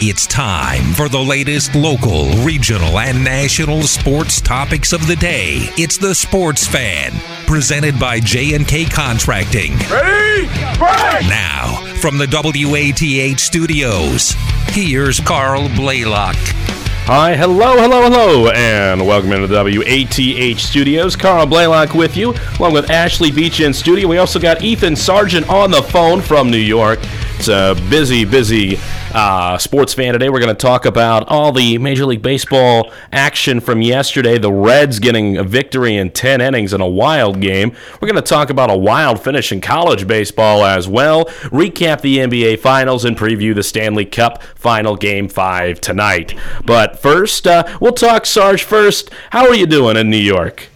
It's time for the latest local, regional, and national sports topics of the day. It's the Sports Fan, presented by J&K Contracting. Ready? Break! Now, from the WATH studios, here's Carl Blalock. Hi, hello, hello, hello, and welcome into the WATH studios. Carl Blalock with you, along with Ashley Beach in studio. We also got Ethan Sargeant on the phone from New York. It's a busy, busy uh, sports fan today. We're going to talk about all the Major League Baseball action from yesterday. The Reds getting a victory in 10 innings in a wild game. We're going to talk about a wild finish in college baseball as well. Recap the NBA Finals and preview the Stanley Cup Final Game 5 tonight. But first, uh, we'll talk Sarge first. How are you doing in New York?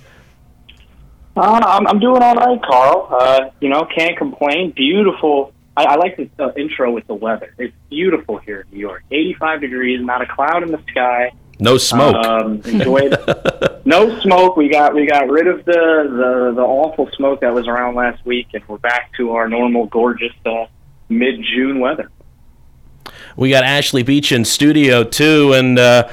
Uh, I'm, I'm doing all right, Carl. Uh, you know, can't complain. Beautiful I, I like the uh, intro with the weather. It's beautiful here in New York. 85 degrees, not a cloud in the sky. No smoke. Um, enjoy no smoke. We got we got rid of the, the the awful smoke that was around last week, and we're back to our normal, gorgeous uh, mid June weather. We got Ashley Beach in studio too, and uh,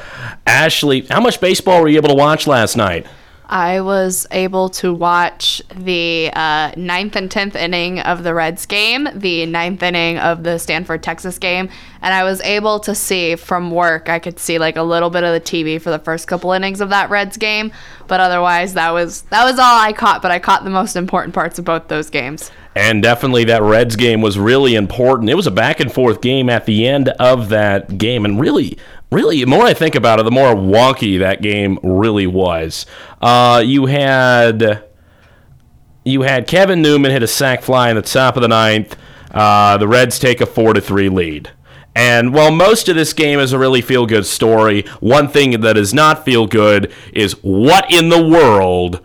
Ashley, how much baseball were you able to watch last night? I was able to watch the uh, ninth and tenth inning of the Reds game, the ninth inning of the Stanford Texas game, and I was able to see from work. I could see like a little bit of the TV for the first couple innings of that Reds game, but otherwise that was that was all I caught. But I caught the most important parts of both those games. And definitely that Reds game was really important. It was a back and forth game at the end of that game, and really really, the more I think about it, the more wonky that game really was. Uh, you had you had Kevin Newman hit a sac fly in the top of the ninth. Uh, the Reds take a four to three lead. And while most of this game is a really feel good story, one thing that does not feel good is what in the world,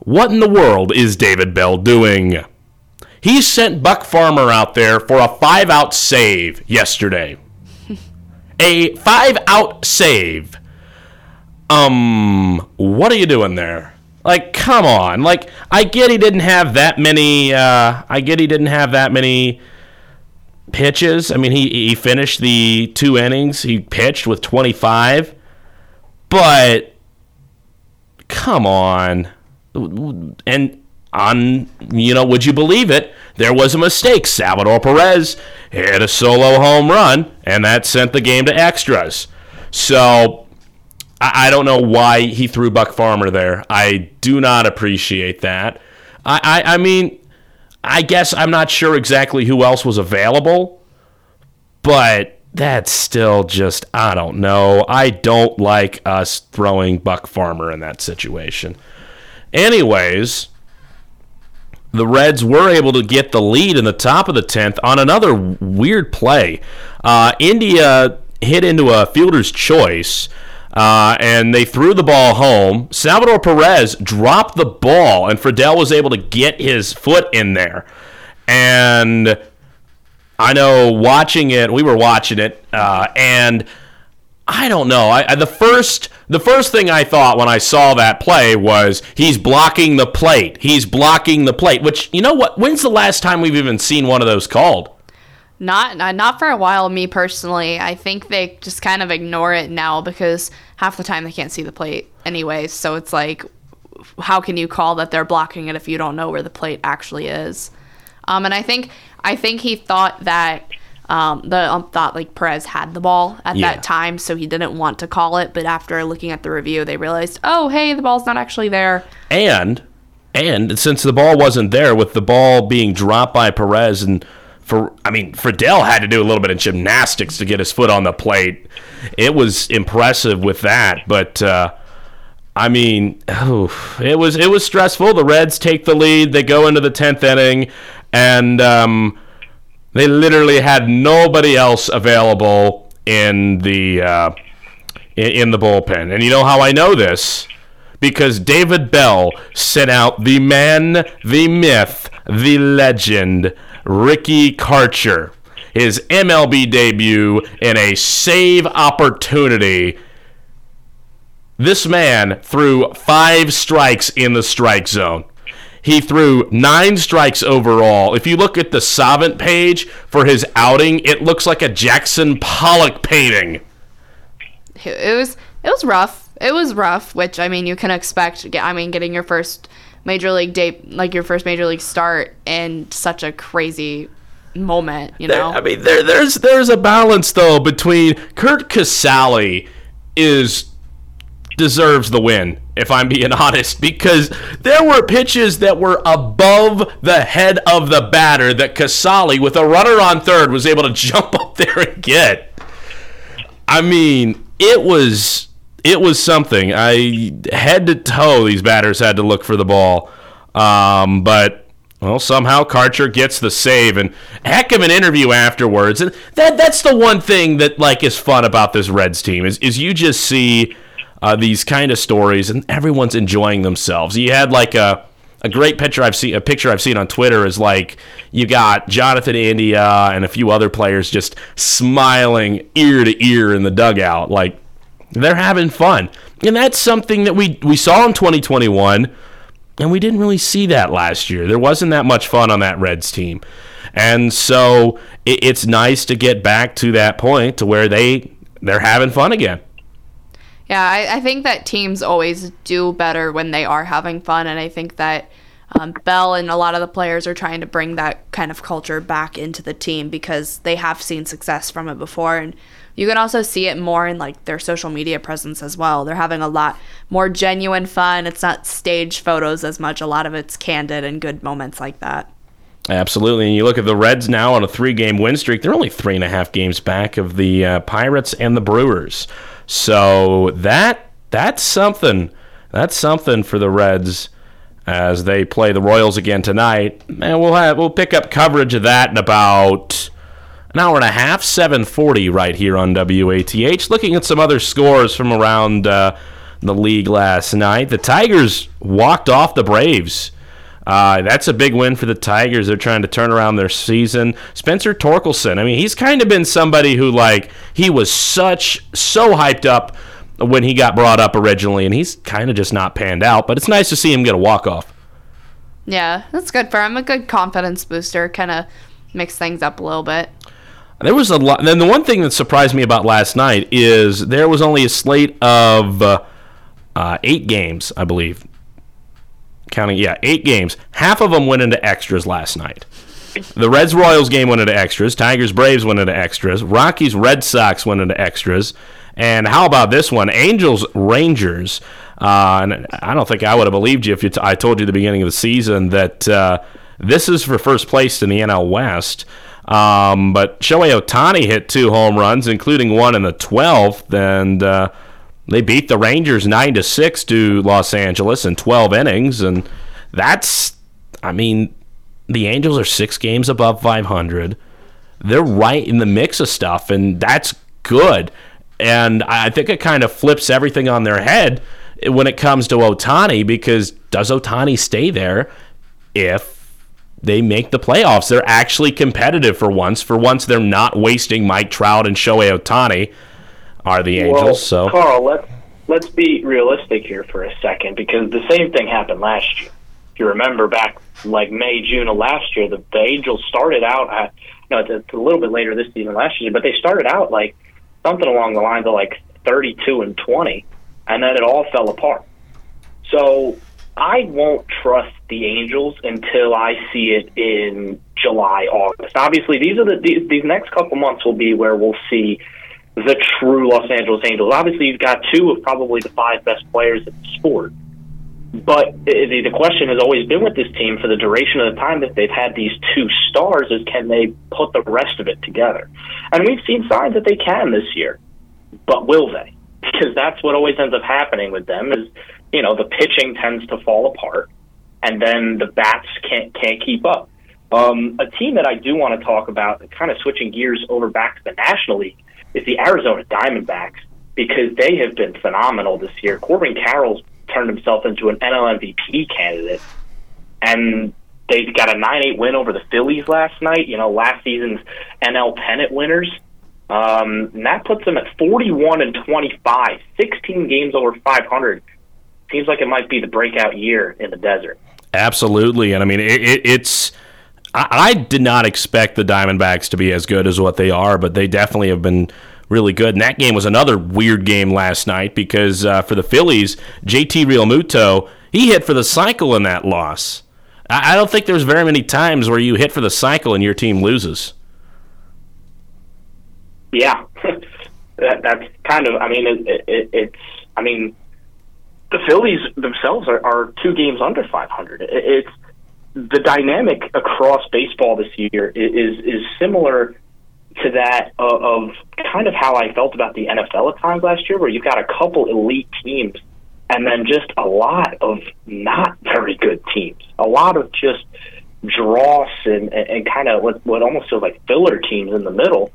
what in the world is David Bell doing? He sent Buck Farmer out there for a five out save yesterday a five out save. Um, what are you doing there? Like, come on. Like, I get he didn't have that many. Uh, I get he didn't have that many pitches. I mean, he he finished the two innings. He pitched with 25, but come on. And on, you know, would you believe it? There was a mistake. Salvador Perez hit a solo home run, and that sent the game to extras. So I, I don't know why he threw Buck Farmer there. I do not appreciate that. I, I, I mean, I guess I'm not sure exactly who else was available, but that's still just, I don't know. I don't like us throwing Buck Farmer in that situation. Anyways, the Reds were able to get the lead in the top of the 10th on another weird play. Uh, India hit into a fielder's choice. Uh, and they threw the ball home. Salvador Perez dropped the ball, and Friedl was able to get his foot in there. And I know watching it, we were watching it, uh, and I don't know. I, I, the first the first thing I thought when I saw that play was he's blocking the plate. He's blocking the plate. Which you know what? When's the last time we've even seen one of those called? Not not for a while. Me personally, I think they just kind of ignore it now because half the time they can't see the plate anyway. So it's like, how can you call that they're blocking it if you don't know where the plate actually is? Um, and I think I think he thought that um, the ump thought like Perez had the ball at yeah. that time, so he didn't want to call it. But after looking at the review, they realized, oh, hey, the ball's not actually there. And and since the ball wasn't there, with the ball being dropped by Perez and for I mean, Friedl had to do a little bit of gymnastics to get his foot on the plate. It was impressive with that, but uh, I mean, oh, it was it was stressful. The Reds take the lead. They go into the tenth inning, and um, they literally had nobody else available. in the uh, in the bullpen. And you know how I know this? Because David Bell sent out the man, the myth, the legend, Ricky Karcher, his MLB debut in a save opportunity. This man threw five strikes in the strike zone. He threw nine strikes overall. If you look at the Savant page for his outing, it looks like a Jackson Pollock painting. It was it was rough. It was rough, which I mean you can expect. I mean, getting your first major league date, like your first major league start, in such a crazy moment. You know, there, I mean, there there's there's a balance though between Curt Casali is deserves the win, if I'm being honest, because there were pitches that were above the head of the batter that Casali, with a runner on third, was able to jump up there and get. I mean, it was it was something. I head to toe, these batters had to look for the ball, um, but well, somehow Karcher gets the save, and heck of an interview afterwards. And that that's the one thing that like is fun about this Reds team is is you just see uh, these kind of stories, and everyone's enjoying themselves. You had like a a great picture I've seen a picture I've seen on Twitter is like you got Jonathan India and a few other players just smiling ear to ear in the dugout like they're having fun. And that's something that we we saw in 2021 and we didn't really see that last year. There wasn't that much fun on that Reds team. And so it, it's nice to get back to that point to where they they're having fun again. Yeah, I, I, think that teams always do better when they are having fun, and I think that um, Bell and a lot of the players are trying to bring that kind of culture back into the team because they have seen success from it before, and you can also see it more in like their social media presence as well. They're having a lot more genuine fun. It's not staged photos as much. A lot of it's candid and good moments like that. Absolutely. And you look at the Reds now on a three game win streak, they're only three and a half games back of the uh, Pirates and the Brewers. So that that's something. That's something for the Reds as they play the Royals again tonight. And we'll have we'll pick up coverage of that in about an hour and a half, 7:40 right here on WATH. Looking at some other scores from around uh, the league last night. The Tigers walked off the Braves. Uh, that's a big win for the Tigers. They're trying to turn around their season. Spencer Torkelson. I mean, he's kind of been somebody who, like, he was such so hyped up when he got brought up originally, and he's kind of just not panned out. But it's nice to see him get a walk off. Yeah, that's good for him. A good confidence booster, kind of mix things up a little bit. There was a lot. Then the one thing that surprised me about last night is there was only a slate of uh, uh, eight games, I believe, counting, yeah, eight games. Half of them went into extras last night. The Reds Royals game went into extras. Tigers Braves went into extras. Rockies Red Sox went into extras. And how about this one? Angels Rangers. Uh, and I don't think I would have believed you if you t- I told you at the beginning of the season that uh, this is for first place in the NL West. Um, but Shohei Ohtani hit two home runs, including one in the 12th. And. Uh, they beat the Rangers 9 to 6 to Los Angeles in 12 innings and that's I mean the Angels are 6 games above 500. They're right in the mix of stuff and that's good. And I think it kind of flips everything on their head when it comes to Ohtani because does Ohtani stay there if they make the playoffs? They're actually competitive for once. For once, they're not wasting Mike Trout and Shohei Ohtani are the Angels. Well, so Carl, let's let's be realistic here for a second because the same thing happened last year. If you remember back like May, June of last year, the, the Angels started out at you know it's a little bit later this season last year, but they started out like something along the lines of like 32 and 20, and then it all fell apart. So I won't trust the Angels until I see it in July, August. Obviously, these are the these, these next couple months will be where we'll see the true Los Angeles Angels. Obviously, you've got two of probably the five best players in the sport. But the, the question has always been with this team for the duration of the time that they've had these two stars is can they put the rest of it together? And we've seen signs that they can this year, but will they? Because that's what always ends up happening with them is, you know, the pitching tends to fall apart, and then the bats can't can't keep up. Um, a team that I do want to talk about, kind of switching gears over back to the National League, is the Arizona Diamondbacks because they have been phenomenal this year. Corbin Carroll's turned himself into an NL MVP candidate, and they got a 9-8 win over the Phillies last night. You know, last season's NL pennant winners. Um, and that puts them at 41 and 25, 16 games over 500. Seems like it might be the breakout year in the desert. Absolutely, and I mean it, it, it's. I, I did not expect the Diamondbacks to be as good as what they are, but they definitely have been really good. And that game was another weird game last night because uh, for the Phillies, JT Realmuto he hit for the cycle in that loss. I, I don't think there's very many times where you hit for the cycle and your team loses. Yeah, that, that's kind of. I mean, it, it, it's. I mean, the Phillies themselves are, are two games under 500. It, it's the dynamic across baseball this year is is similar to that of, kind of how I felt about the NFL at times last year, where you've got a couple elite teams and then just a lot of not very good teams, a lot of just dross and, and kind of what, what almost feels like filler teams in the middle.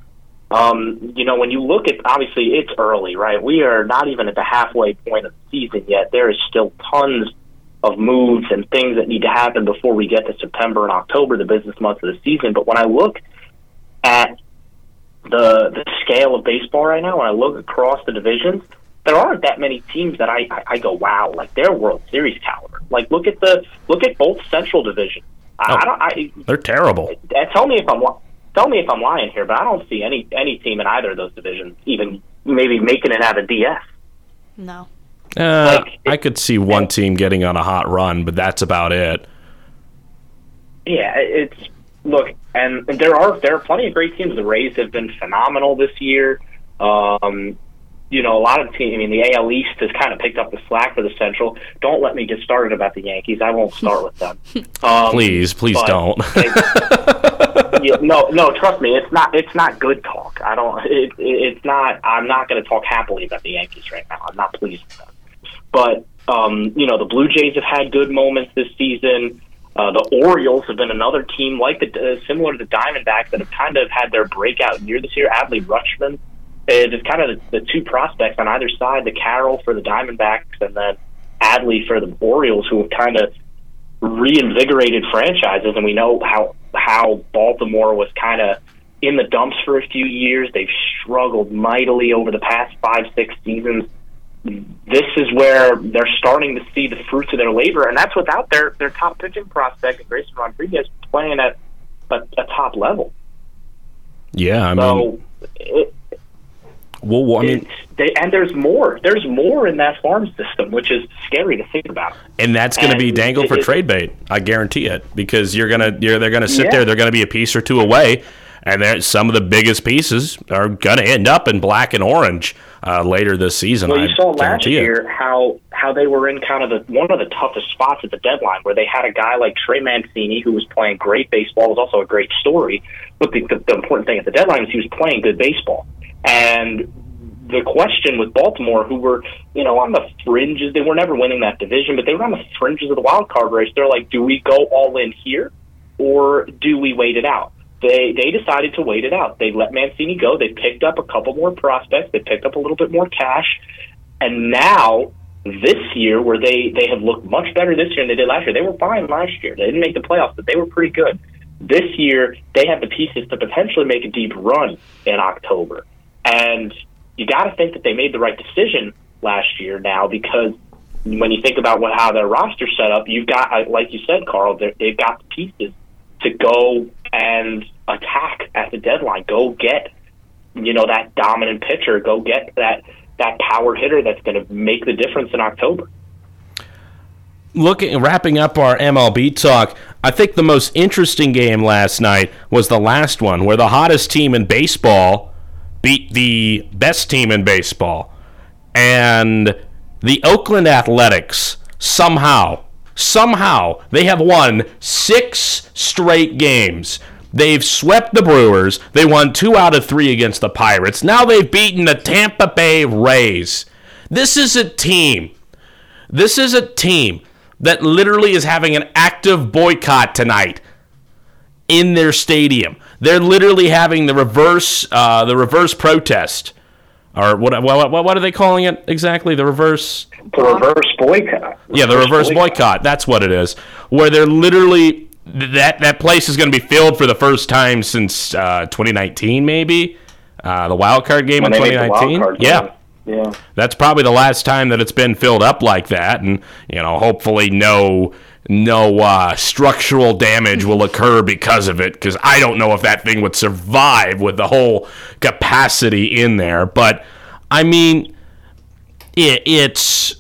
Um, you know, when you look at obviously it's early, right? We are not even at the halfway point of the season yet. There is still tons of moves and things that need to happen before we get to September and October, the business months of the season. But when I look at the the scale of baseball right now, when I look across the divisions, there aren't that many teams that I, I, I go, wow, like they're World Series caliber. Like look at the look at both Central divisions. I, Oh. I don't. I, They're terrible. uh, tell me if I'm tell me if I'm lying here, but I don't see any any team in either of those divisions even maybe making it out of DS. No. Uh, Like, I could see one team getting on a hot run, but that's about it. Yeah, it's look, and, there are there are plenty of great teams. The Rays have been phenomenal this year. Um, you know, a lot of teams. I mean, the AL East has kind of picked up the slack for the Central. Don't let me get started about the Yankees. I won't start with them. Um, Please, please don't. yeah, no, no, trust me, it's not. It's not good talk. I don't. It, it, it's not. I'm not going to talk happily about the Yankees right now. I'm not pleased with them. But um, you know, the Blue Jays have had good moments this season. Uh, the Orioles have been another team like the uh, similar to the Diamondbacks that have kind of had their breakout year this year. Adley Rutschman is kind of the, the two prospects on either side. The Carroll for the Diamondbacks, and then Adley for the Orioles, who have kind of reinvigorated franchises. And we know how how Baltimore was kind of in the dumps for a few years. They've struggled mightily over the past five six seasons this is where they're starting to see the fruits of their labor, and that's without their their top pitching prospect, Grayson Rodriguez, playing at a, a top level. Yeah, I mean, So, it, well, I mean, they, and there's more. There's more in that farm system, which is scary to think about. and that's going to be dangled for it- trade bait. I guarantee it because you're gonna you're they're gonna sit Yeah. there. They're gonna be a piece or two away, and some of the biggest pieces are gonna end up in black and orange uh, later this season. Well, I you saw last it. year how how they were in kind of the one of the toughest spots at the deadline, where they had a guy like Trey Mancini who was playing great baseball, was also a great story. But the, the, the important thing at the deadline is he was playing good baseball, and the question with Baltimore, who were you know on the fringes, they were never winning that division, but they were on the fringes of the wild card race. They're like, do we go all in here, or do we wait it out? They they decided to wait it out. They let Mancini go. They picked up a couple more prospects. They picked up a little bit more cash, and now this year, where they they have looked much better this year than they did last year. They were fine last year. They didn't make the playoffs, but they were pretty good. This year, they have the pieces to potentially make a deep run in October, and you got to think that they made the right decision last year now because when you think about what how their roster set up, you've got like you said, Carl, they've got the pieces to go and attack at the deadline. Go get you know that dominant pitcher. Go get that that power hitter that's going to make the difference in October. looking wrapping up our MLB talk, I think the most interesting game last night was the last one where the hottest team in baseball beat the best team in baseball. And the Oakland Athletics somehow somehow they have won 6 straight games. They've swept the Brewers. They won 2 out of 3 against the Pirates. Now they've beaten the Tampa Bay Rays. This is a team this is a team that literally is having an active boycott tonight in their stadium. They're literally having the reverse uh, the reverse protest, or what, what what are they calling it exactly? The reverse The reverse boycott. yeah, the reverse boycott. That's what it is. Where they're literally that that place is going to be filled for the first time since uh, 2019, maybe uh, the wild card game When in they make the wild 2019. card Yeah. Yeah. that's probably the last time that it's been filled up like that, and you know, hopefully no no uh, structural damage will occur because of it. Because I don't know if that thing would survive with the whole capacity in there. But I mean, it, it's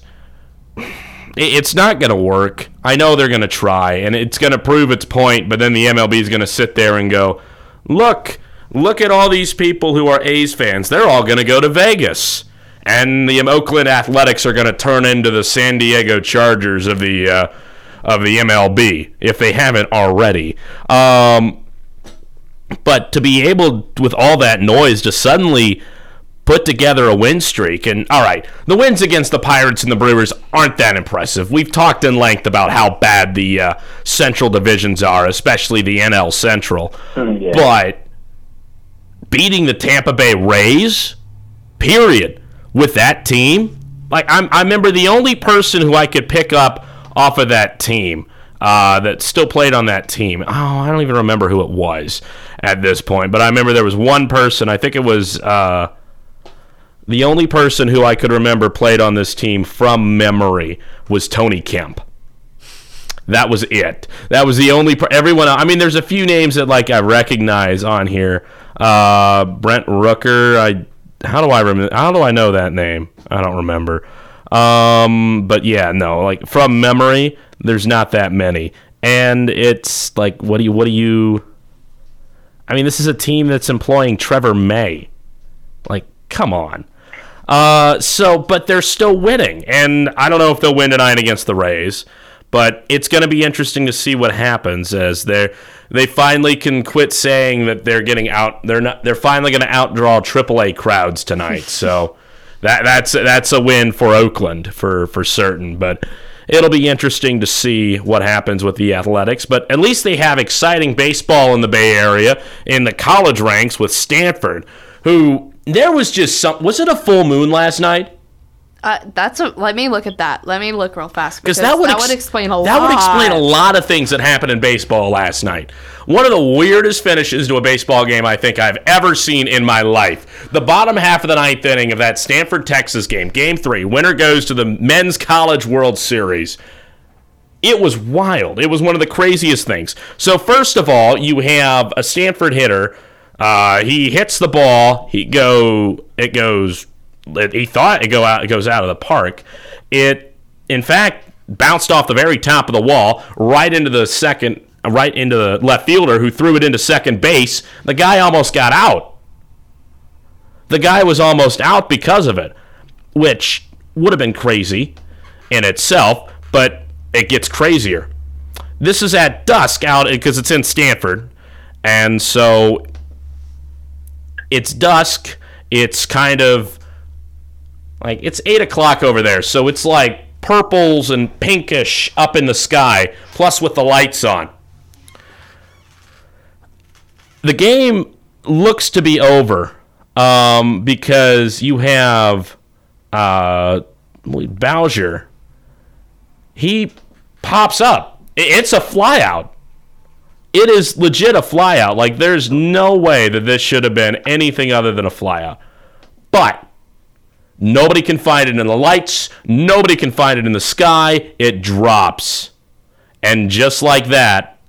it's not going to work. I know they're going to try, and it's going to prove its point. But then the MLB is going to sit there and go, "Look, look at all these people who are A's fans. They're all going to go to Vegas." And the Oakland Athletics are going to turn into the San Diego Chargers of the uh, of the MLB if they haven't already. Um, but to be able, with all that noise, to suddenly put together a win streak. And all right, the wins against the Pirates and the Brewers aren't that impressive. We've talked in length about how bad the uh, Central divisions are, especially the NL Central. Yeah. But beating the Tampa Bay Rays, period, with that team, like I'm, I remember the only person who I could pick up off of that team. Uh, that still played on that team. Oh, I don't even remember who it was at this point, but I remember there was one person. I think it was uh, the only person who I could remember played on this team from memory was Tony Kemp. That was it. That was the only per- everyone. I mean, there's a few names that like I recognize on here. Uh, Brent Rooker. I how do I remember? How do I know that name? I don't remember. Um, but yeah, no, like from memory, there's not that many, and it's like, what do you, what do you? I mean, this is a team that's employing Trevor May. Like, come on. Uh, so, but they're still winning, and I don't know if they'll win tonight against the Rays, but it's going to be interesting to see what happens as they they finally can quit saying that they're getting out. They're not. They're finally going to outdraw AAA crowds tonight. So that that's that's a win for Oakland for for certain. But it'll be interesting to see what happens with the Athletics. But at least they have exciting baseball in the Bay Area in the college ranks with Stanford, who there was just some. Was it a full moon last night? Uh, that's a. Let me look at that. Let me look real fast Because that would, ex- explain a lot. That would explain a lot of things that happened in baseball last night. One of the weirdest finishes to a baseball game I think I've ever seen in my life. The bottom half of the ninth inning of that Stanford Texas game, Game Three, winner goes to the Men's College World Series. It was wild. It was one of the craziest things. So first of all, you have a Stanford hitter. Uh, he hits the ball. He go. It goes he thought it go out it goes out of the park. It in fact bounced off the very top of the wall right into the second right into the left fielder who threw it into second base. The guy almost got out. The guy was almost out because of it, which would have been crazy in itself, but it gets crazier. This is at dusk out because it's in Stanford, and so it's dusk. It's kind of like it's eight o'clock over there, so it's like purples and pinkish up in the sky, plus with the lights on. The game looks to be over um, because you have uh, Bowser. He pops up. It's a flyout. It is legit a flyout. Like there's no way that this should have been anything other than a flyout. But Nobody can find it in the lights. Nobody can find it in the sky. It drops. And just like that,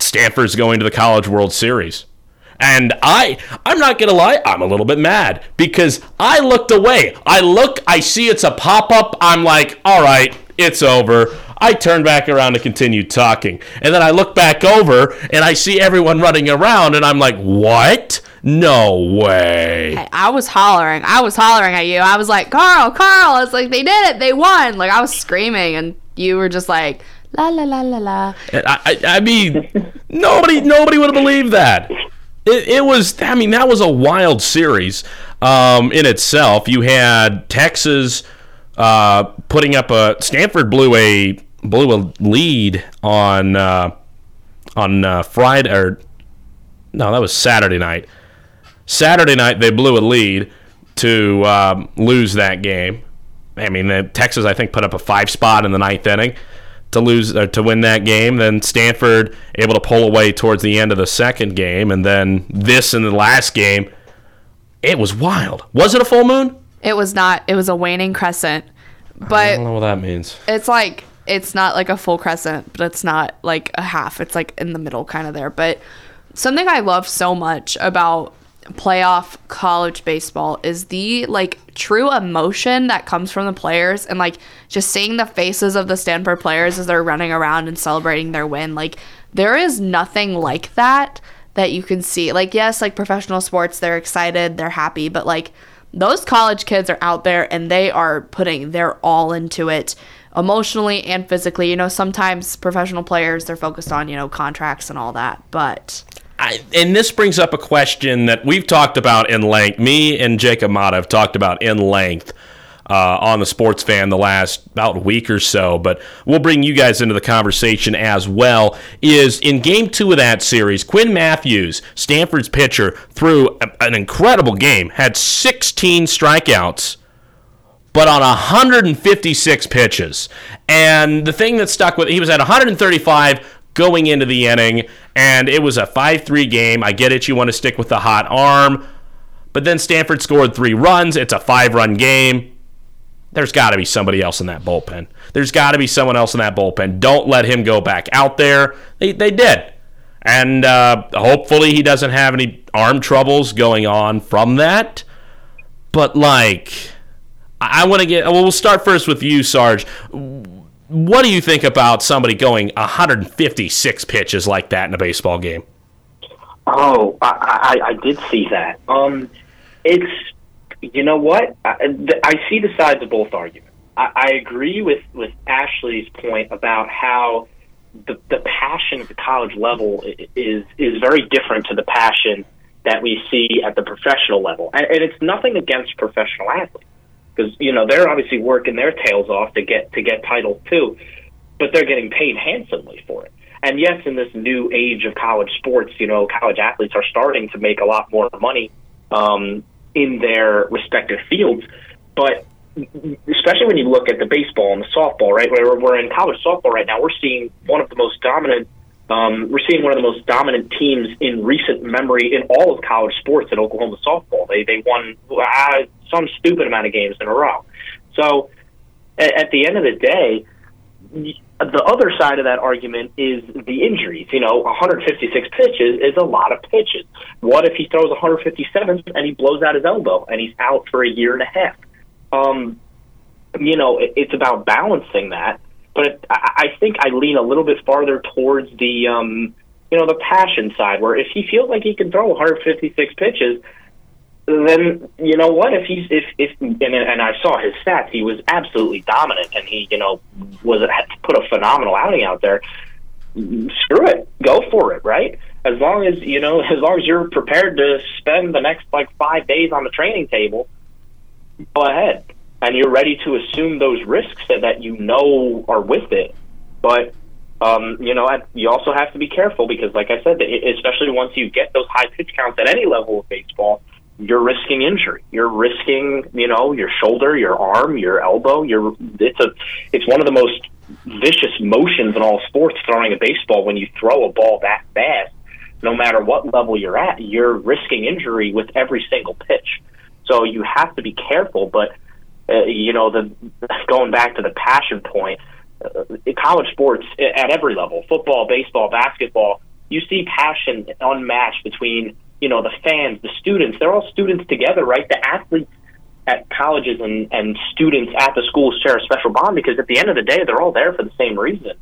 Stanford's going to the College World Series. And I I'm not going to lie, I'm a little bit mad because I looked away. I look, I see it's a pop-up. I'm like, "All right, it's over." I turn back around to continue talking. And then I look back over and I see everyone running around and I'm like, "What?" No way. Hey, I was hollering. I was hollering at you. I was like, Carl, Carl. I was like, they did it. They won. Like, I was screaming, and you were just like, la, la, la, la, la. I, I, I mean, nobody nobody would have believed that. It, it was, I mean, that was a wild series um, in itself. You had Texas uh, putting up a, Stanford blew a, blew a lead on, uh, on uh, Friday or no, that was Saturday night. Saturday night they blew a lead to um, lose that game. I mean, Texas I think put up a five spot in the ninth inning to lose or to win that game. Then Stanford able to pull away towards the end of the second game, and then this in the last game. It was wild. Was it a full moon? It was not. It was a waning crescent. But I don't know what that means. It's like it's not like a full crescent, but it's not like a half. It's like in the middle kind of there. But something I love so much about playoff college baseball is the like true emotion that comes from the players and like just seeing the faces of the Stanford players as they're running around and celebrating their win. Like there is nothing like that that you can see. Like yes, like professional sports, they're excited, they're happy, but like those college kids are out there and they are putting their all into it emotionally and physically. You know, sometimes professional players they're focused on, you know, contracts and all that, but I, and this brings up a question that we've talked about in length. Me and Jacob Mata have talked about in length uh, on the Sports Fan the last about week or so, but we'll bring you guys into the conversation as well. Is in Game Two of that series, Quinn Matthews, Stanford's pitcher, threw a, an incredible game, had 16 strikeouts but on 156 pitches. And the thing that stuck with he was at 135 going into the inning, and it was a 5 3 game. I get it, you want to stick with the hot arm, but then Stanford scored three runs. It's a five run game. There's got to be somebody else in that bullpen. There's got to be someone else in that bullpen. Don't let him go back out there. They, they did. And uh, hopefully he doesn't have any arm troubles going on from that. But, like, I want to get. Well, we'll start first with you, Sarge what do you think about somebody going 156 pitches like that in a baseball game? Oh, I, I, I did see that. Um, it's you know what I, I see the sides of both arguments. I, I agree with with Ashley's point about how the the passion at the college level is is very different to the passion that we see at the professional level, and, and it's nothing against professional athletes because you know they're obviously working their tails off to get to get titles too, but they're getting paid handsomely for it. And yes, in this new age of college sports, you know, college athletes are starting to make a lot more money um, in their respective fields. But especially when you look at the baseball and the softball, right? Where we're in college softball right now, we're seeing one of the most dominant. Um, we're seeing one of the most dominant teams in recent memory in all of college sports at Oklahoma softball. They they won uh, some stupid amount of games in a row. So at, at the end of the day, the other side of that argument is the injuries. You know, 156 pitches is a lot of pitches. What if he throws 157 and he blows out his elbow and he's out for a year and a half? Um, you know, it, it's about balancing that. But it, I, I think I lean a little bit farther towards the, um, you know, the passion side, where if he feels like he can throw 156 pitches, then you know what if he's if if and, and I saw his stats he was absolutely dominant and he you know was put a phenomenal outing out there. Screw it. Go for it right? As long as you know as long as you're prepared to spend the next like 5 days on the training table go ahead. And you're ready to assume those risks that, that you know are with it. But um, you know, you also have to be careful because, like I said, especially once you get those high pitch counts at any level of baseball, you're risking injury. You're risking, you know, your shoulder, your arm, your elbow. You're it's a it's one of the most vicious motions in all sports throwing a baseball when you throw a ball that fast. No matter what level you're at, you're risking injury with every single pitch. So you have to be careful. But uh, you know, the going back to the passion point, uh, college sports at every level, football, baseball, basketball, you see passion unmatched between you know, the fans, the students, they're all students together, right? The athletes at colleges and, and students at the schools share a special bond because at the end of the day, they're all there for the same reason.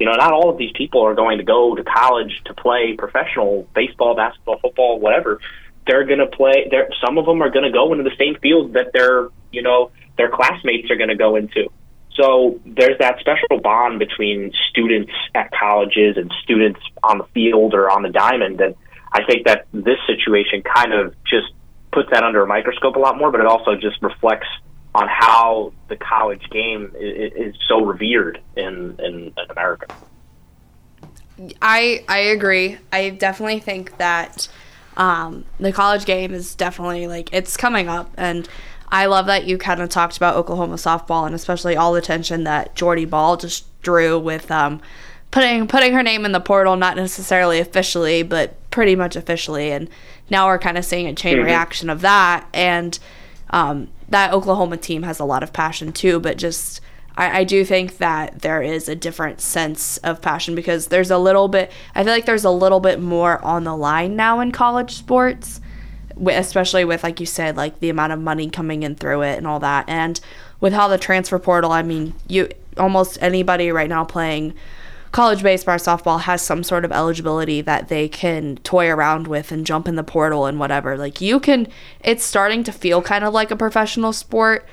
You know, not all of these people are going to go to college to play professional baseball, basketball, football, whatever. They're going to play. They're, some of them are going to go into the same field that their, you know, their classmates are going to go into. So there's that special bond between students at colleges and students on the field or on the diamond that I think that this situation kind of just puts that under a microscope a lot more, but it also just reflects on how the college game is, is so revered in, in, America. I I agree. I definitely think that um, the college game is definitely like it's coming up, and I love that you kind of talked about Oklahoma softball and especially all the attention that Jordy Bahl just drew with um, putting putting her name in the portal, not necessarily officially, but pretty much officially, and now we're kind of seeing a chain mm-hmm. reaction of that, and um, that Oklahoma team has a lot of passion too, but just I, I do think that there is a different sense of passion because there's a little bit, I feel like there's a little bit more on the line now in college sports, especially with, like you said, like the amount of money coming in through it and all that. And with how the transfer portal, I mean, you almost anybody right now playing college baseball softball has some sort of eligibility that they can toy around with and jump in the portal and whatever. Like you can it's starting to feel kind of like a professional sport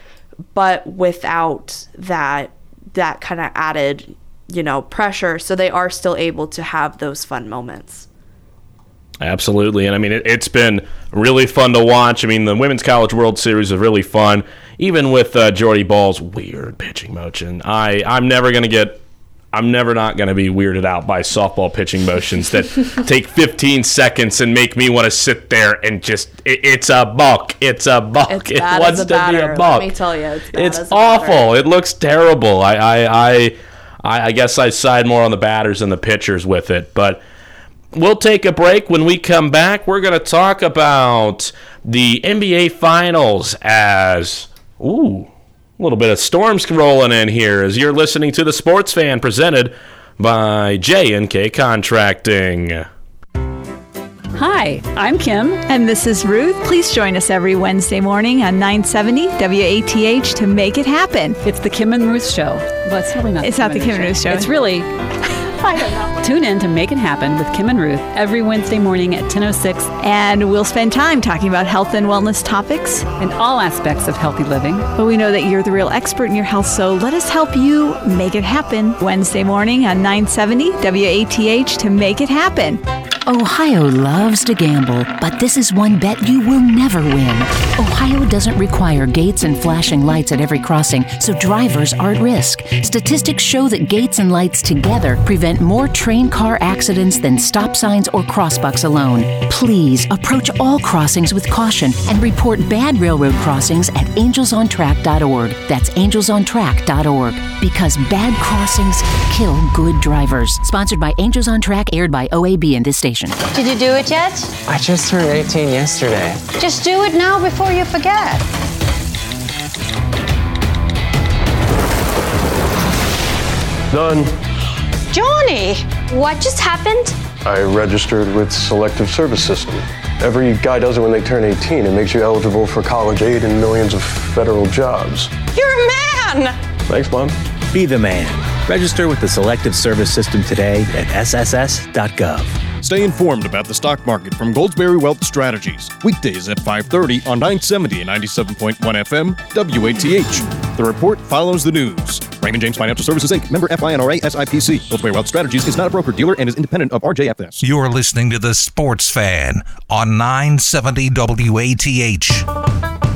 but without that that kind of added, you know, pressure. So they are still able to have those fun moments. Absolutely. And I mean, it, has been really fun to watch. I mean, the Women's College World Series is really fun, even with uh, Jordy Bahl's weird pitching motion. I, I'm never going to get I'm never not going to be weirded out by softball pitching motions that take 15 seconds and make me want to sit there and just it, it's a buck. It's a buck. It's it wants to batter. be a buck. Let me tell you, it's, it's awful. It looks terrible. I, I I I guess I side more on the batters and the pitchers with it, but we'll take a break. When we come back, we're going to talk about the NBA Finals as ooh a little bit of storms rolling in here as you're listening to the Sports Fan presented by J&K Contracting. Hi, I'm Kim. And this is Ruth. Please join us every Wednesday morning on 970 WATH to make it happen. It's the Kim and Ruth Show. Well, it's really not. It's not the Kim and Ruth show. It's really I don't know. Tune in to Make It Happen with Kim and Ruth every Wednesday morning at 10.06. And we'll spend time talking about health and wellness topics. And all aspects of healthy living. But we know that you're the real expert in your health, so let us help you make it happen. Wednesday morning on 970 WATH to make it happen. Ohio loves to gamble, but this is one bet you will never win. Ohio doesn't require gates and flashing lights at every crossing, so drivers are at risk. Statistics show that gates and lights together prevent more train car accidents than stop signs or crossbucks alone. Please approach all crossings with caution and report bad railroad crossings at angelsontrack.org. That's angelsontrack.org. Because bad crossings kill good drivers. Sponsored by Angels on Track, aired by OAB in this station. Did you do it yet? I just turned 18 yesterday. Just do it now before you forget. Done. Johnny, what just happened? I registered with Selective Service System. Every guy does it when they turn 18. It makes you eligible for college aid and millions of federal jobs. You're a man! Thanks, Mom. Be the man. Register with the Selective Service System today at sss.gov. Stay informed about the stock market from Goldsberry Wealth Strategies. Weekdays at 5:30 on 970 and 97.1 FM WATH. The report follows the news. Raymond James Financial Services Inc. Member FINRA SIPC. Goldsberry Wealth Strategies is not a broker dealer and is independent of RJFS. You're listening to the Sports Fan on 970 WATH.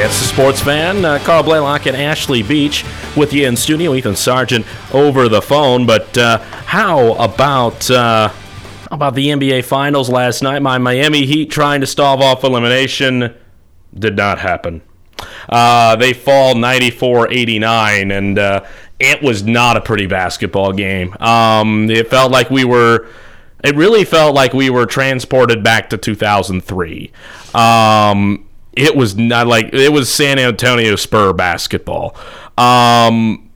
It's the sports fan, uh, Carl Blalock and Ashley Beach with you in studio. Ethan Sargeant over the phone. But uh, how about uh, about the NBA Finals last night? My Miami Heat trying to stave off elimination did not happen. Uh, they fall 94-89, and uh, it was not a pretty basketball game. Um, it felt like we were. It really felt like we were transported back to 2003. Um, it was not like it was San Antonio Spur basketball. Um,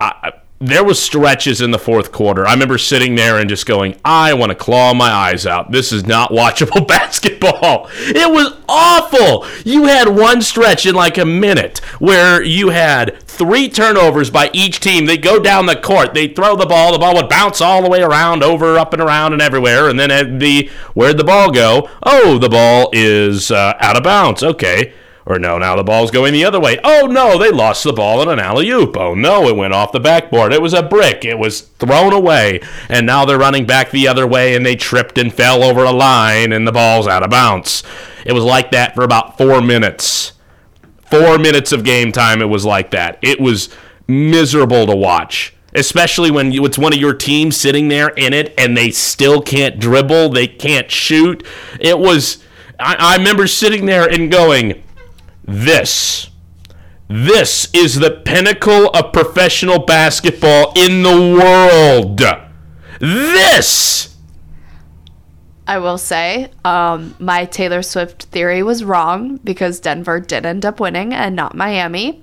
I, there was stretches in the fourth quarter. I remember sitting there and just going, I want to claw my eyes out. This is not watchable basketball. It was awful. You had one stretch in like a minute where you had three turnovers by each team. They go down the court, they throw the ball, the ball would bounce all the way around, over, up and around, and everywhere. And then the where'd the ball go? Oh, the ball is uh, out of bounds. Okay. Or no, now the ball's going the other way. Oh no, they lost the ball in an alley oop. Oh no, it went off the backboard. It was a brick. It was thrown away. And now they're running back the other way and they tripped and fell over a line and the ball's out of bounds. It was like that for about four minutes. four minutes of game time, it was like that. It was miserable to watch, especially when you, it's one of your teams sitting there in it and they still can't dribble, they can't shoot. It was. I, I remember sitting there and going, "This." This is the pinnacle of professional basketball in the world. This. I will say, um, my Taylor Swift theory was wrong because Denver did end up winning and not Miami.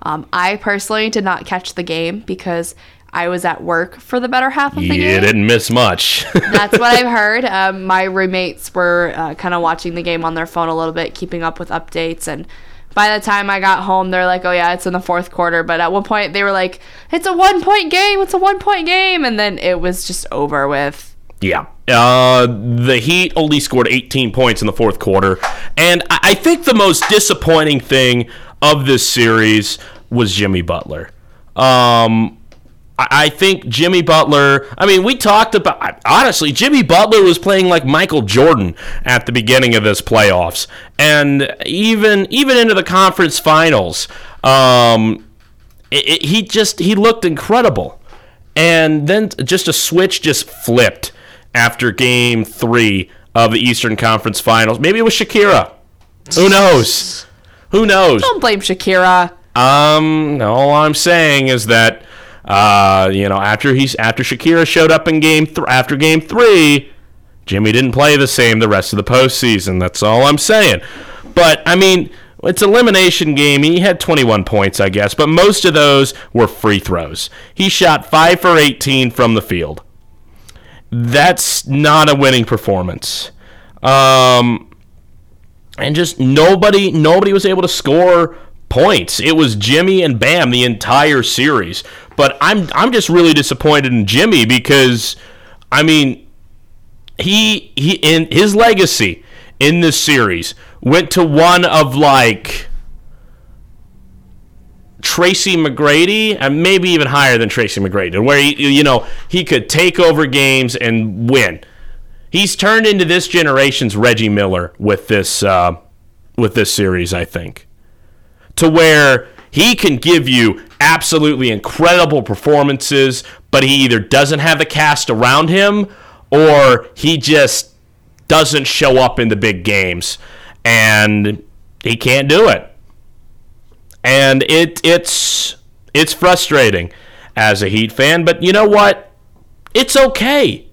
Um, I personally did not catch the game because I was at work for the better half of the You game. didn't miss much. That's what I've heard. Um, my roommates were uh, kind of watching the game on their phone a little bit, keeping up with updates. And by the time I got home, they're like, oh, yeah, it's in the fourth quarter. But at one point, they were like, it's a one point game. It's a one point game. And then it was just over with. Yeah. Uh, the Heat only scored 18 points in the fourth quarter. And I I think the most disappointing thing of this series was Jimmy Butler. Um, I think Jimmy Butler. I mean, we talked about honestly. Jimmy Butler was playing like Michael Jordan at the beginning of this playoffs, and even even into the conference finals. Um, it, it- he just he looked incredible, and then just a switch just flipped after Game Three of the Eastern Conference Finals. Maybe it was Shakira. Who knows? Who knows? Don't blame Shakira. Um, all I'm saying is that, uh, you know, after he's after Shakira showed up in game th- after game three, Jimmy didn't play the same the rest of the postseason. That's all I'm saying. But I mean, it's elimination game. He had 21 points, I guess, but most of those were free throws. He shot five for 18 from the field. That's not a winning performance. Um, and just nobody nobody was able to score points. It was Jimmy and Bam the entire series. But I'm I'm just really disappointed in Jimmy because I mean he he in his legacy in this series went to one of like Tracy McGrady and maybe even higher than Tracy McGrady where he, you know he could take over games and win. He's turned into this generation's Reggie Miller with this uh, with this series, I think, to where he can give you absolutely incredible performances, but he either doesn't have the cast around him or he just doesn't show up in the big games, and he can't do it. And it it's it's frustrating as a Heat fan, but you know what? It's okay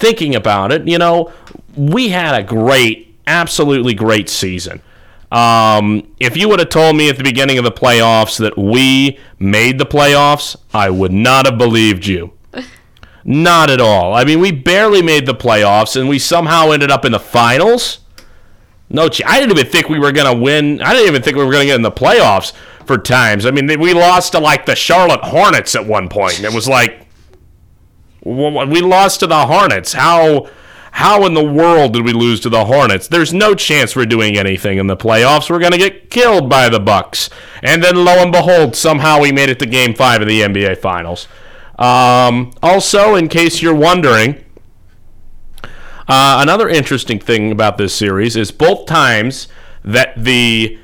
thinking about it, you know, we had a great, absolutely great season. Um, if you would have told me at the beginning of the playoffs that we made the playoffs, I would not have believed you. Not at all. I mean, we barely made the playoffs, and we somehow ended up in the finals. No, ch- I didn't even think we were gonna win. I didn't even think we were gonna get in the playoffs for times. I mean, we lost to like the Charlotte Hornets at one point. it was like, we lost to the Hornets. How how in the world did we lose to the Hornets? There's no chance we're doing anything in the playoffs. We're going to get killed by the Bucks. And then lo and behold, somehow we made it to game 5 of the NBA finals. Um, also, in case you're wondering, uh, another interesting thing about this series is both times that the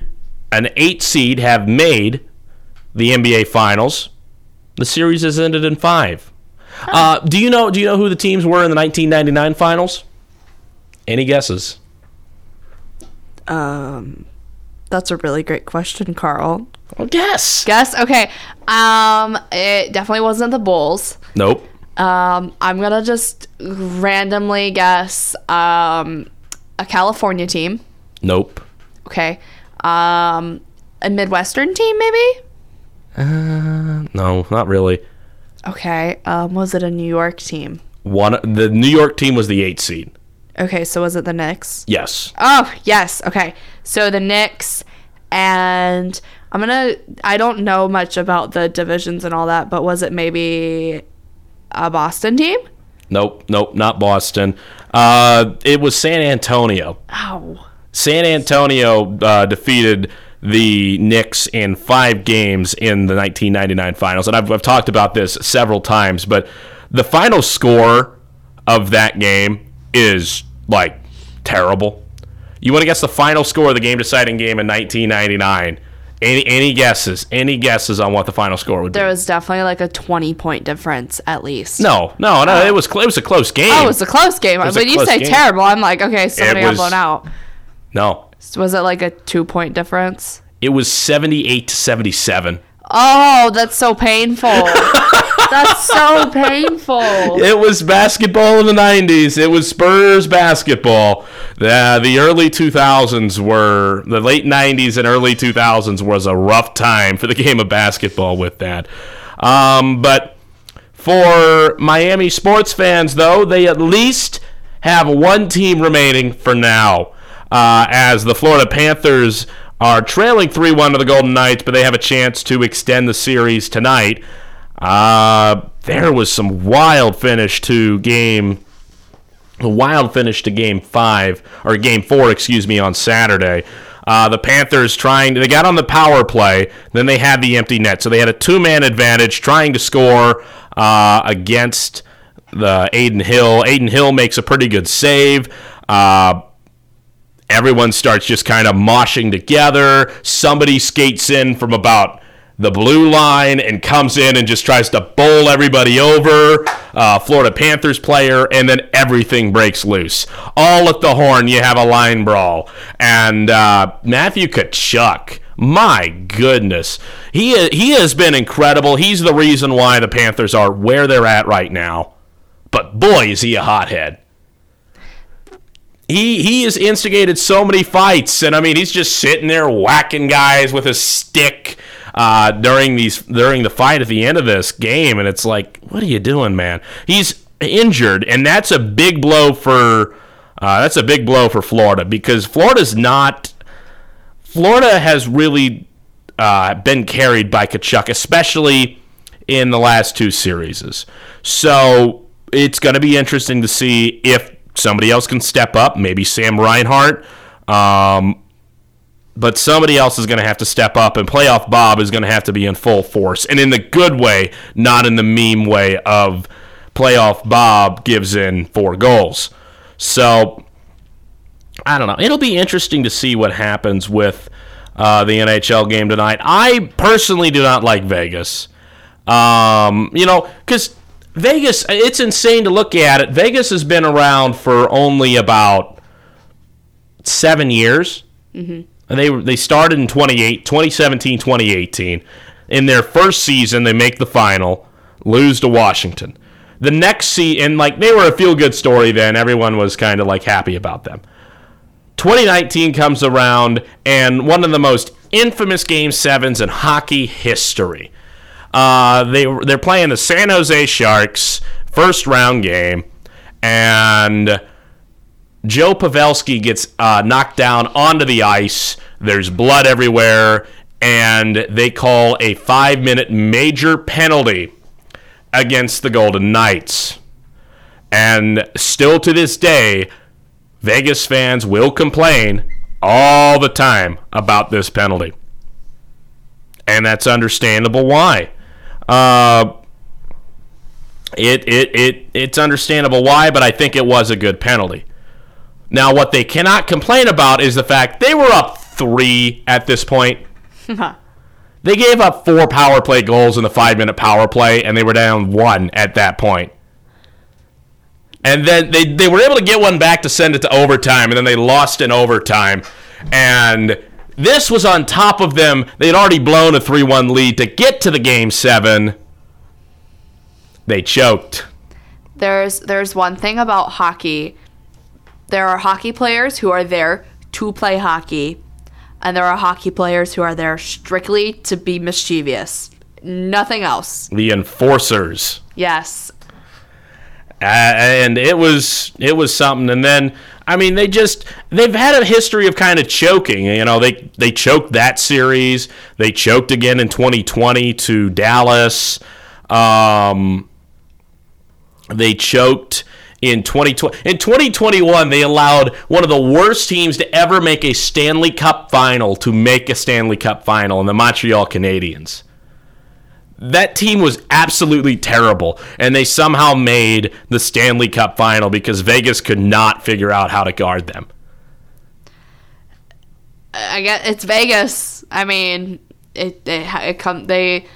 an 8 seed have made the NBA finals, the series has ended in 5. Uh, do you know? Do you know who the teams were in the 1999 finals? Any guesses? Um, that's a really great question, Carl. Guess. Guess. Okay. Um, it definitely wasn't the Bulls. Nope. Um, I'm gonna just randomly guess um, a California team. Nope. Okay. Um, a Midwestern team, maybe. Uh, no, not really. Okay. Um, was it a New York team? One. The New York team was the eight seed. Okay, so was it the Knicks? Yes. Oh, yes. Okay. So the Knicks and I'm going to I don't know much about the divisions and all that, but was it maybe a Boston team? Nope. Nope. Not Boston. Uh, it was San Antonio. Ow. San Antonio uh, defeated the Knicks in five games in the 1999 finals. And I've, I've talked about this several times, but the final score of that game is like terrible. You want to guess the final score of the game deciding game in 1999? Any any guesses? Any guesses on what the final score would be? There was definitely like a 20 point difference at least. No, no, no. Oh. It was cl- it was a close game. Oh, it was a close game. When you say game. terrible, I'm like, okay, somebody got blown out. no. Was it like a two point difference? It was seventy eight to seventy seven. Oh, that's so painful. that's so painful. It was basketball in the 90s. It was Spurs basketball. The, the early 2000s were, the late 90s and early 2000s was a rough time for the game of basketball with that. Um, but for Miami sports fans, though, they at least have one team remaining for now, uh, as the Florida Panthers are trailing 3 1 to the Golden Knights, but they have a chance to extend the series tonight. Uh, there was some wild finish to game, a wild finish to game five or game four, excuse me, on Saturday. Uh, the Panthers trying, they got on the power play, then they had the empty net, so they had a two-man advantage trying to score uh, against the Adin Hill. Adin Hill makes a pretty good save. Uh, everyone starts just kind of moshing together. Somebody skates in from about the blue line and comes in and just tries to bowl everybody over. Uh, Florida Panthers player, and then everything breaks loose. All at the horn, you have a line brawl. And uh, Matthew Tkachuk. My goodness, he he has been incredible. He's the reason why the Panthers are where they're at right now. But boy, is he a hothead he he has instigated so many fights, and I mean he's just sitting there whacking guys with a stick uh, during these during the fight at the end of this game, and it's like, what are you doing, man? He's injured, and that's a big blow for uh, that's a big blow for Florida because Florida's not Florida has really uh, been carried by Tkachuk, especially in the last two series. So it's going to be interesting to see if somebody else can step up. Maybe Sam Reinhart. Um, but somebody else is going to have to step up, and playoff Bob is going to have to be in full force, and in the good way, not in the meme way of playoff Bob gives in four goals. So I don't know. It'll be interesting to see what happens with uh, the NHL game tonight. I personally do not like Vegas. Um, you know, because Vegas, it's insane to look at it. Vegas has been around for only about seven years. Mm-hmm. And they they started in 28, 2017, 2018. In their first season, they make the final, lose to Washington. The next season, and like they were a feel good story then. Everyone was kind of like happy about them. 2019 comes around, and one of the most infamous Game Sevens in hockey history. Uh, they they're playing the San Jose Sharks first round game, and Joe Pavelski gets uh, knocked down onto the ice. There's blood everywhere, and they call a five minute major penalty against the Golden Knights. And still to this day, Vegas fans will complain all the time about this penalty. And that's understandable why. Uh, it, it, it, it's understandable why, but I think it was a good penalty. Now, what they cannot complain about is the fact they were up three at this point. They gave up four power play goals in the five minute power play, and they were down one at that point. And then they, they were able to get one back to send it to overtime, and then they lost in overtime. And this was on top of them. They had already blown a 3 1 lead to get to the game seven. They choked. There's there's one thing about hockey. There are hockey players who are there to play hockey, and there are hockey players who are there strictly to be mischievous. Nothing else. The enforcers. Yes. Uh, and it was it was something and then i mean they just they've had a history of kind of choking you know they they choked that series. They choked again in 2020 to dallas. Um, they choked in 2020 in 2021 they allowed one of the worst teams to ever make a stanley cup final to make a stanley cup final in the montreal canadiens that team was absolutely terrible, and they somehow made the Stanley Cup final because Vegas could not figure out how to guard them. I guess it's Vegas. I mean, it it, it come they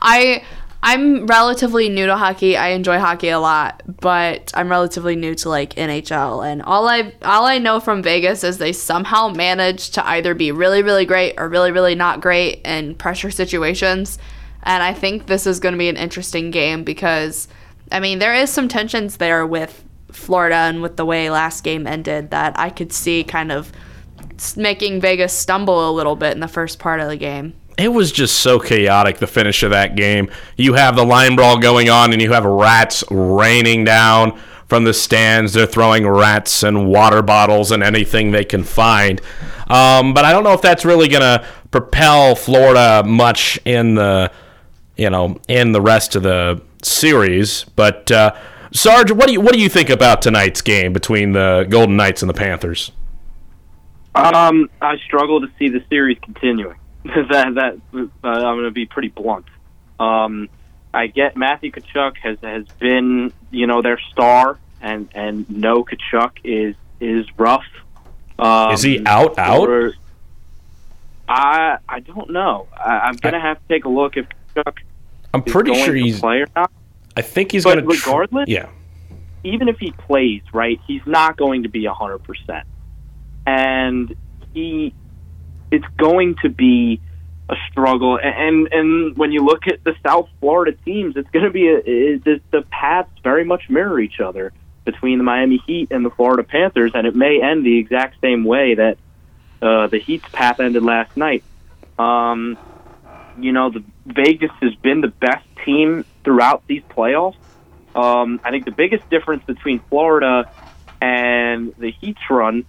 I I'm relatively new to hockey. I enjoy hockey a lot, but I'm relatively new to like NHL and all I all I know from Vegas is they somehow manage to either be really really great or really really not great in pressure situations. And I think this is going to be an interesting game because I mean, there is some tensions there with Florida and with the way last game ended that I could see kind of making Vegas stumble a little bit in the first part of the game it was just so chaotic the finish of that game. You have the line brawl going on, and you have rats raining down from the stands. They're throwing rats and water bottles and anything they can find. Um, but I don't know if that's really going to propel Florida much in the you know in the rest of the series. But uh, Sarge, what do you what do you think about tonight's game between the Golden Knights and the Panthers? Um, I struggle to see the series continuing. that that uh, I'm going to be pretty blunt. Um, I get Matthew Tkachuk has has been you know their star, and and no Tkachuk is is rough. Um, is he out out? Or, I I don't know. I, am going to have to take a look if Tkachuk. I'm pretty sure he's play or not. I think he's going to. Regardless, tr- yeah. Even if he plays, right, he's not going to be hundred percent, and he it's going to be a struggle. And and when you look at the South Florida teams, it's going to be a, it, the paths very much mirror each other between the Miami Heat and the Florida Panthers, and it may end the exact same way that uh, the Heat's path ended last night. Um, you know, the Vegas has been the best team throughout these playoffs. Um, I think the biggest difference between Florida and the Heat's run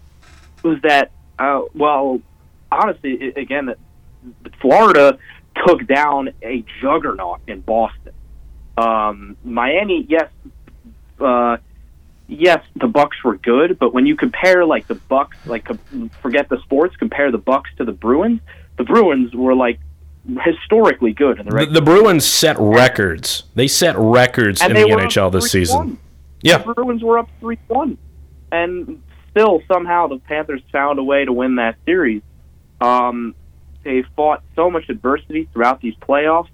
was that, uh, well, honestly, again, that Florida took down a juggernaut in Boston. Um, Miami, yes, uh, yes, the Bucks were good, but when you compare like the Bucks, like forget the sports, compare the Bucks to the Bruins. The Bruins were like historically good in the regular. The, the Bruins set records. They set records and in the NHL this season. Yeah, the Bruins were up three one, and still somehow the Panthers found a way to win that series. Um, they fought so much adversity throughout these playoffs,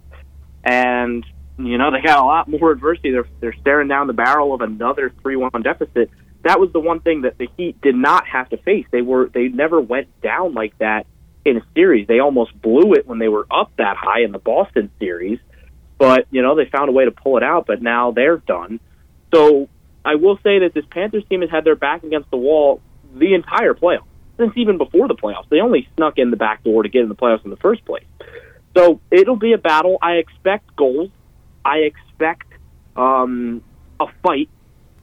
and you know they got a lot more adversity. They're they're staring down the barrel of another three-one deficit. That was the one thing that the Heat did not have to face. They were they never went down like that in a series. They almost blew it when they were up that high in the Boston series, but you know they found a way to pull it out. But now they're done. So I will say that this Panthers team has had their back against the wall the entire playoffs since even before the playoffs. They only snuck in the back door to get in the playoffs in the first place. So it'll be a battle. I expect goals. I expect um, a fight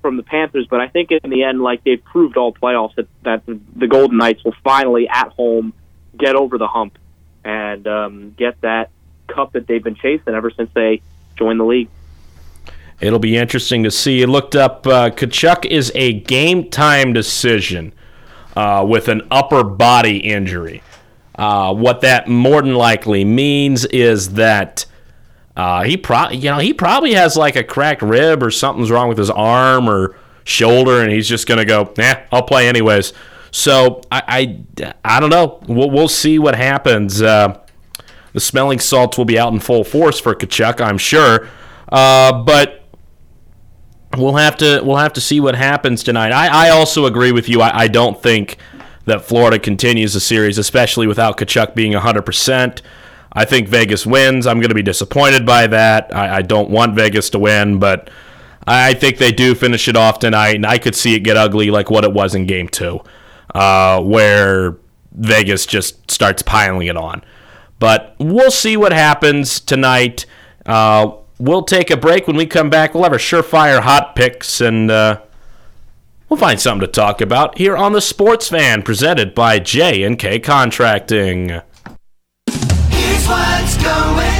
from the Panthers, but I think in the end, like they've proved all playoffs, that, that the Golden Knights will finally at home get over the hump and um, get that cup that they've been chasing ever since they joined the league. It'll be interesting to see. I looked up uh, Tkachuk is a game time decision uh, with an upper body injury. Uh, what that more than likely means is that uh, he probably, you know, he probably has like a cracked rib or something's wrong with his arm or shoulder, and he's just gonna go, "Yeah, I'll play anyways." So I, I, I don't know. We'll, we'll see what happens. Uh, the smelling salts will be out in full force for Tkachuk, I'm sure. Uh, but we'll have to we'll have to see what happens tonight. I, I also agree with you. I, I don't think that Florida continues the series, especially without Tkachuk being 100%. I think Vegas wins. I'm going to be disappointed by that. I, I don't want Vegas to win, but I think they do finish it off tonight, and I could see it get ugly like what it was in Game 2, uh, where Vegas just starts piling it on. But we'll see what happens tonight. Uh, we'll take a break. When we come back, we'll have our surefire hot picks and uh, we'll find something to talk about here on the Sports Fan, presented by J and K Contracting. Here's what's going.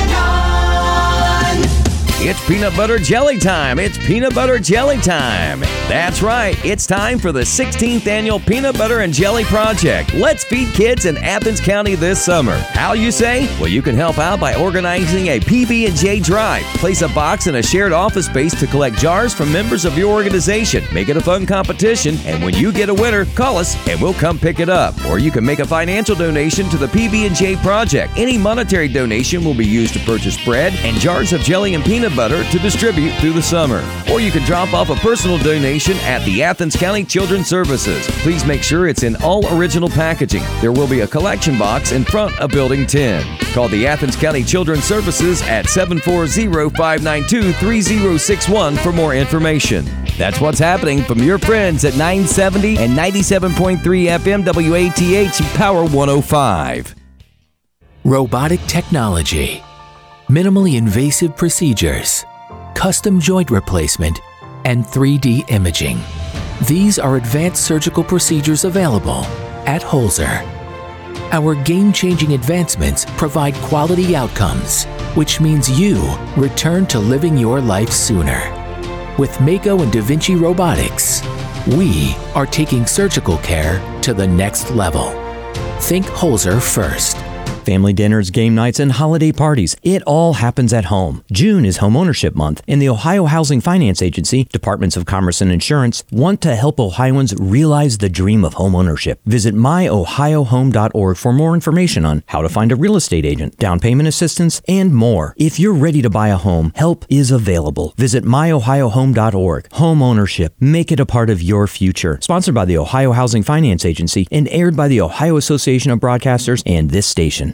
It's peanut butter jelly time. It's peanut butter jelly time. That's right. It's time for the 16th annual Peanut Butter and Jelly Project. Let's feed kids in Athens County this summer. How you say? Well, you can help out by organizing a PB&J drive. Place a box in a shared office space to collect jars from members of your organization. Make it a fun competition, and when you get a winner, call us and we'll come pick it up. Or you can make a financial donation to the PB&J project. Any monetary donation will be used to purchase bread and jars of jelly and peanut butter to distribute through the summer. Or you can drop off a personal donation at the Athens County Children's Services. Please make sure it's in all original packaging. There will be a collection box in front of Building 10. Call the Athens County Children's Services at 740-592-3061 for more information. That's what's happening from your friends at 970 and 97.3 FM WATH Power 105. Robotic technology, minimally invasive procedures, custom joint replacement, and 3D imaging. These are advanced surgical procedures available at Holzer. Our game changing advancements provide quality outcomes, which means you return to living your life sooner. With Mako and Da Vinci Robotics, we are taking surgical care to the next level. Think Holzer first. Family dinners, game nights, and holiday parties. It all happens at home. June is Home Ownership Month, and the Ohio Housing Finance Agency, Departments of Commerce and Insurance want to help Ohioans realize the dream of home ownership. Visit myohiohome.org for more information on how to find a real estate agent, down payment assistance, and more. If you're ready to buy a home, help is available. Visit myohiohome.org. Home ownership. Make it a part of your future. Sponsored by the Ohio Housing Finance Agency and aired by the Ohio Association of Broadcasters and this station.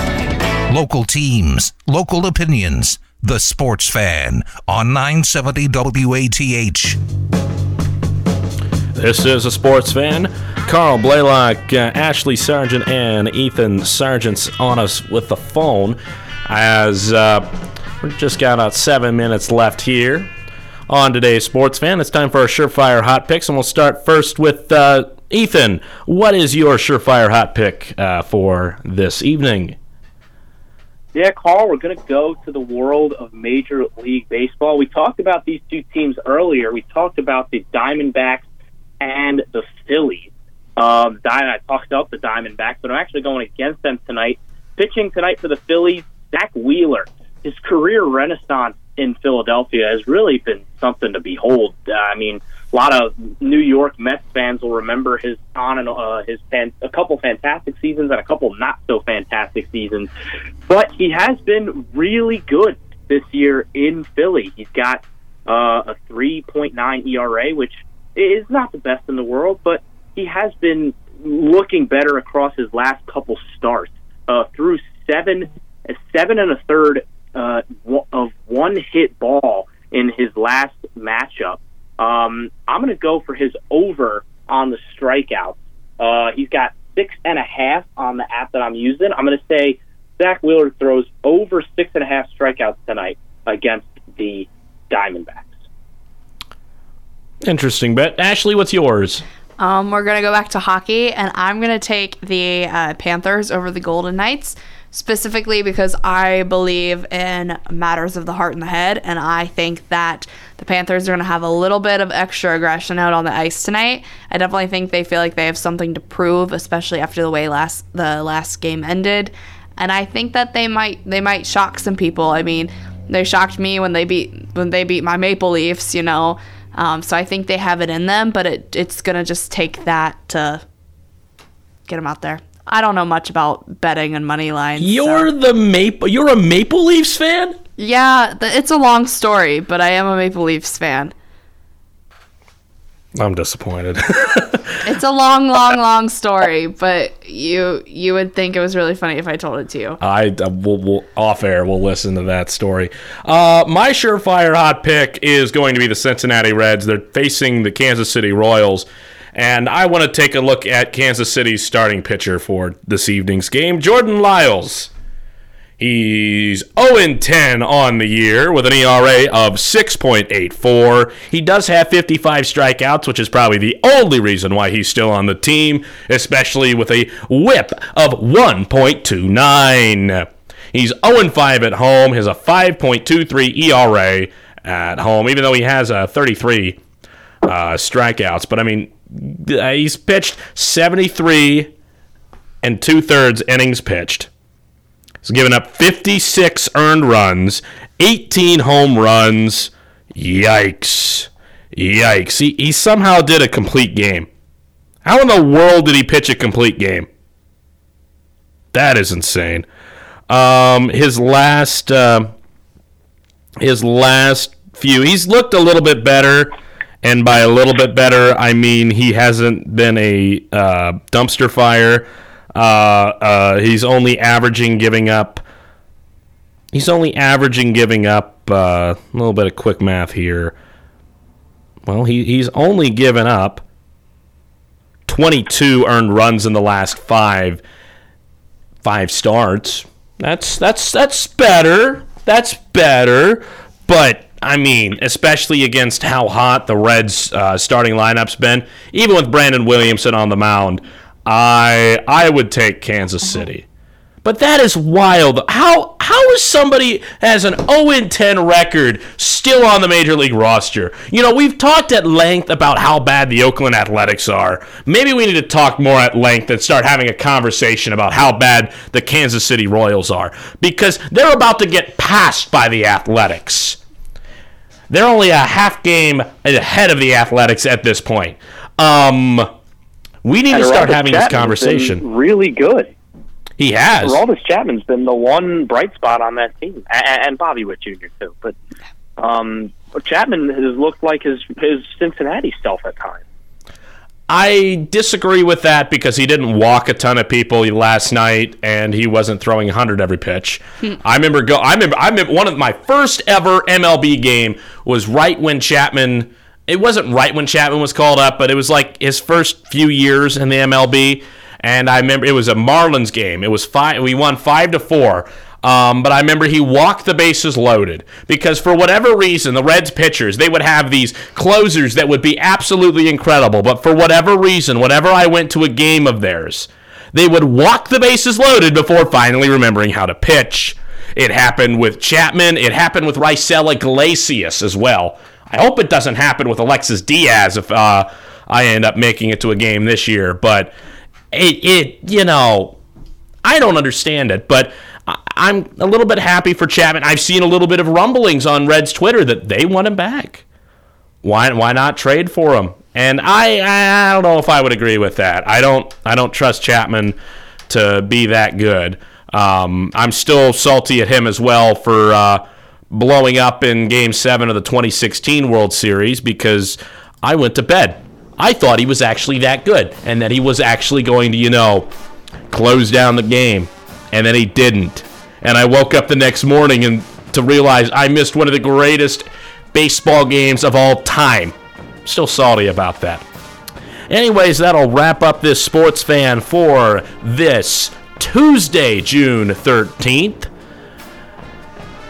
local teams, local opinions. The Sports Fan on 970 WATH. This is a Sports Fan. Carl Blalock, uh, Ashley Sargent, and Ethan Sargeant's on us with the phone as uh, we've just got about seven minutes left here on today's Sports Fan. It's time for our Surefire Hot Picks, and we'll start first with uh, Ethan. What is your Surefire Hot Pick uh, for this evening? Yeah, Carl, we're going to go to the world of Major League Baseball. We talked about these two teams earlier. We talked about the Diamondbacks and the Phillies. Um, I talked about the Diamondbacks, but I'm actually going against them tonight. Pitching tonight for the Phillies, Zack Wheeler. His career renaissance in Philadelphia has really been something to behold. I mean, a lot of New York Mets fans will remember his on and uh, his fan, a couple fantastic seasons and a couple not so fantastic seasons, but he has been really good this year in Philly. He's got uh, a 3.9 ERA, which is not the best in the world, but he has been looking better across his last couple starts. Uh, through seven, seven and a third uh, of one hit ball in his last matchup. Um, I'm going to go for his over on the strikeouts. Uh, he's got six and a half on the app that I'm using. I'm going to say Zack Wheeler throws over six and a half strikeouts tonight against the Diamondbacks. Interesting bet. Ashley, what's yours? Um, we're gonna go back to hockey, and I'm gonna take the uh, Panthers over the Golden Knights specifically because I believe in matters of the heart and the head, and I think that the Panthers are going to have a little bit of extra aggression out on the ice tonight. I definitely think they feel like they have something to prove, especially after the way last the last game ended, and I think that they might they might shock some people. I mean, they shocked me when they beat when they beat my Maple Leafs, you know. Um, so I think they have it in them, but it, it's gonna just take that to get them out there. I don't know much about betting and money lines. You're so. the Maple. You're a Maple Leafs fan. Yeah, it's a long story, but I am a Maple Leafs fan. I'm disappointed. It's a long, long, long story, but you you would think it was really funny if I told it to you. I uh, will we'll, off air. We'll listen to that story. Uh, my surefire hot pick is going to be the Cincinnati Reds. They're facing the Kansas City Royals. And I want to take a look at Kansas City's starting pitcher for this evening's game, Jordan Lyles. He's 0 10 on the year with an ERA of 6.84. He does have 55 strikeouts, which is probably the only reason why he's still on the team, especially with a whip of 1.29. He's 0 5 at home, has a 5.23 ERA at home, even though he has a 33 uh, strikeouts. But I mean, he's pitched 73 and two thirds innings pitched. He's given up 56 earned runs, 18 home runs. Yikes. Yikes. He, he somehow did a complete game. How in the world did he pitch a complete game? That is insane. Um, his last, uh, his last few, he's looked a little bit better, and by a little bit better, I mean he hasn't been a uh, dumpster fire. Uh, uh, he's only averaging giving up. He's only averaging giving up uh, a little bit of quick math here. Well, he, he's only given up 22 earned runs in the last five five starts. That's that's that's better. That's better. But I mean, especially against how hot the Reds' uh, starting lineup's been, even with Brandon Williamson on the mound. I I would take Kansas City. But that is wild. How how is somebody has an 0 10 record still on the major league roster? You know, we've talked at length about how bad the Oakland Athletics are. Maybe we need to talk more at length and start having a conversation about how bad the Kansas City Royals are because they're about to get passed by the Athletics. They're only a half game ahead of the Athletics at this point. Um we need to start having this conversation. Really good. He has. Aroldis Chapman's been the one bright spot on that team, and, and Bobby Witt Jr. too. But um, Chapman has looked like his his Cincinnati self at times. I disagree with that because he didn't walk a ton of people last night, and he wasn't throwing 100 every pitch. Hmm. I remember go. I remember. I remember one of my first ever MLB game was right when Chapman. It wasn't right when Chapman was called up, but it was like his first few years in the MLB. And I remember it was a Marlins game. It was five. We won five to four. Um, but I remember he walked the bases loaded because for whatever reason, the Reds pitchers they would have these closers that would be absolutely incredible. But for whatever reason, whenever I went to a game of theirs, they would walk the bases loaded before finally remembering how to pitch. It happened with Chapman. It happened with Raisel Iglesias as well. I hope it doesn't happen with Alexis Diaz if uh, I end up making it to a game this year. But it, it you know, I don't understand it, but I'm a little bit happy for Chapman. I've seen a little bit of rumblings on Reds Twitter that they want him back. Why why not trade for him? And I I don't know if I would agree with that. I don't I don't trust Chapman to be that good. Um, I'm still salty at him as well for uh, blowing up in Game Seven of the 2016 World Series because I went to bed. I thought he was actually that good and that he was actually going to, you know, close down the game. And then he didn't. And I woke up the next morning and to realize I missed one of the greatest baseball games of all time. Still salty about that. Anyways, that'll wrap up this sports fan for this Tuesday, June 13th.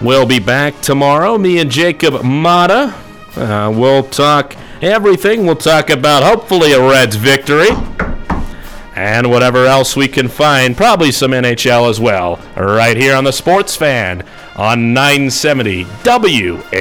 We'll be back tomorrow. Me and Jacob Mata. Uh, we'll talk everything. We'll talk about hopefully a Reds victory and whatever else we can find. Probably some NHL as well. Right here on the Sports Fan on 970 WATH.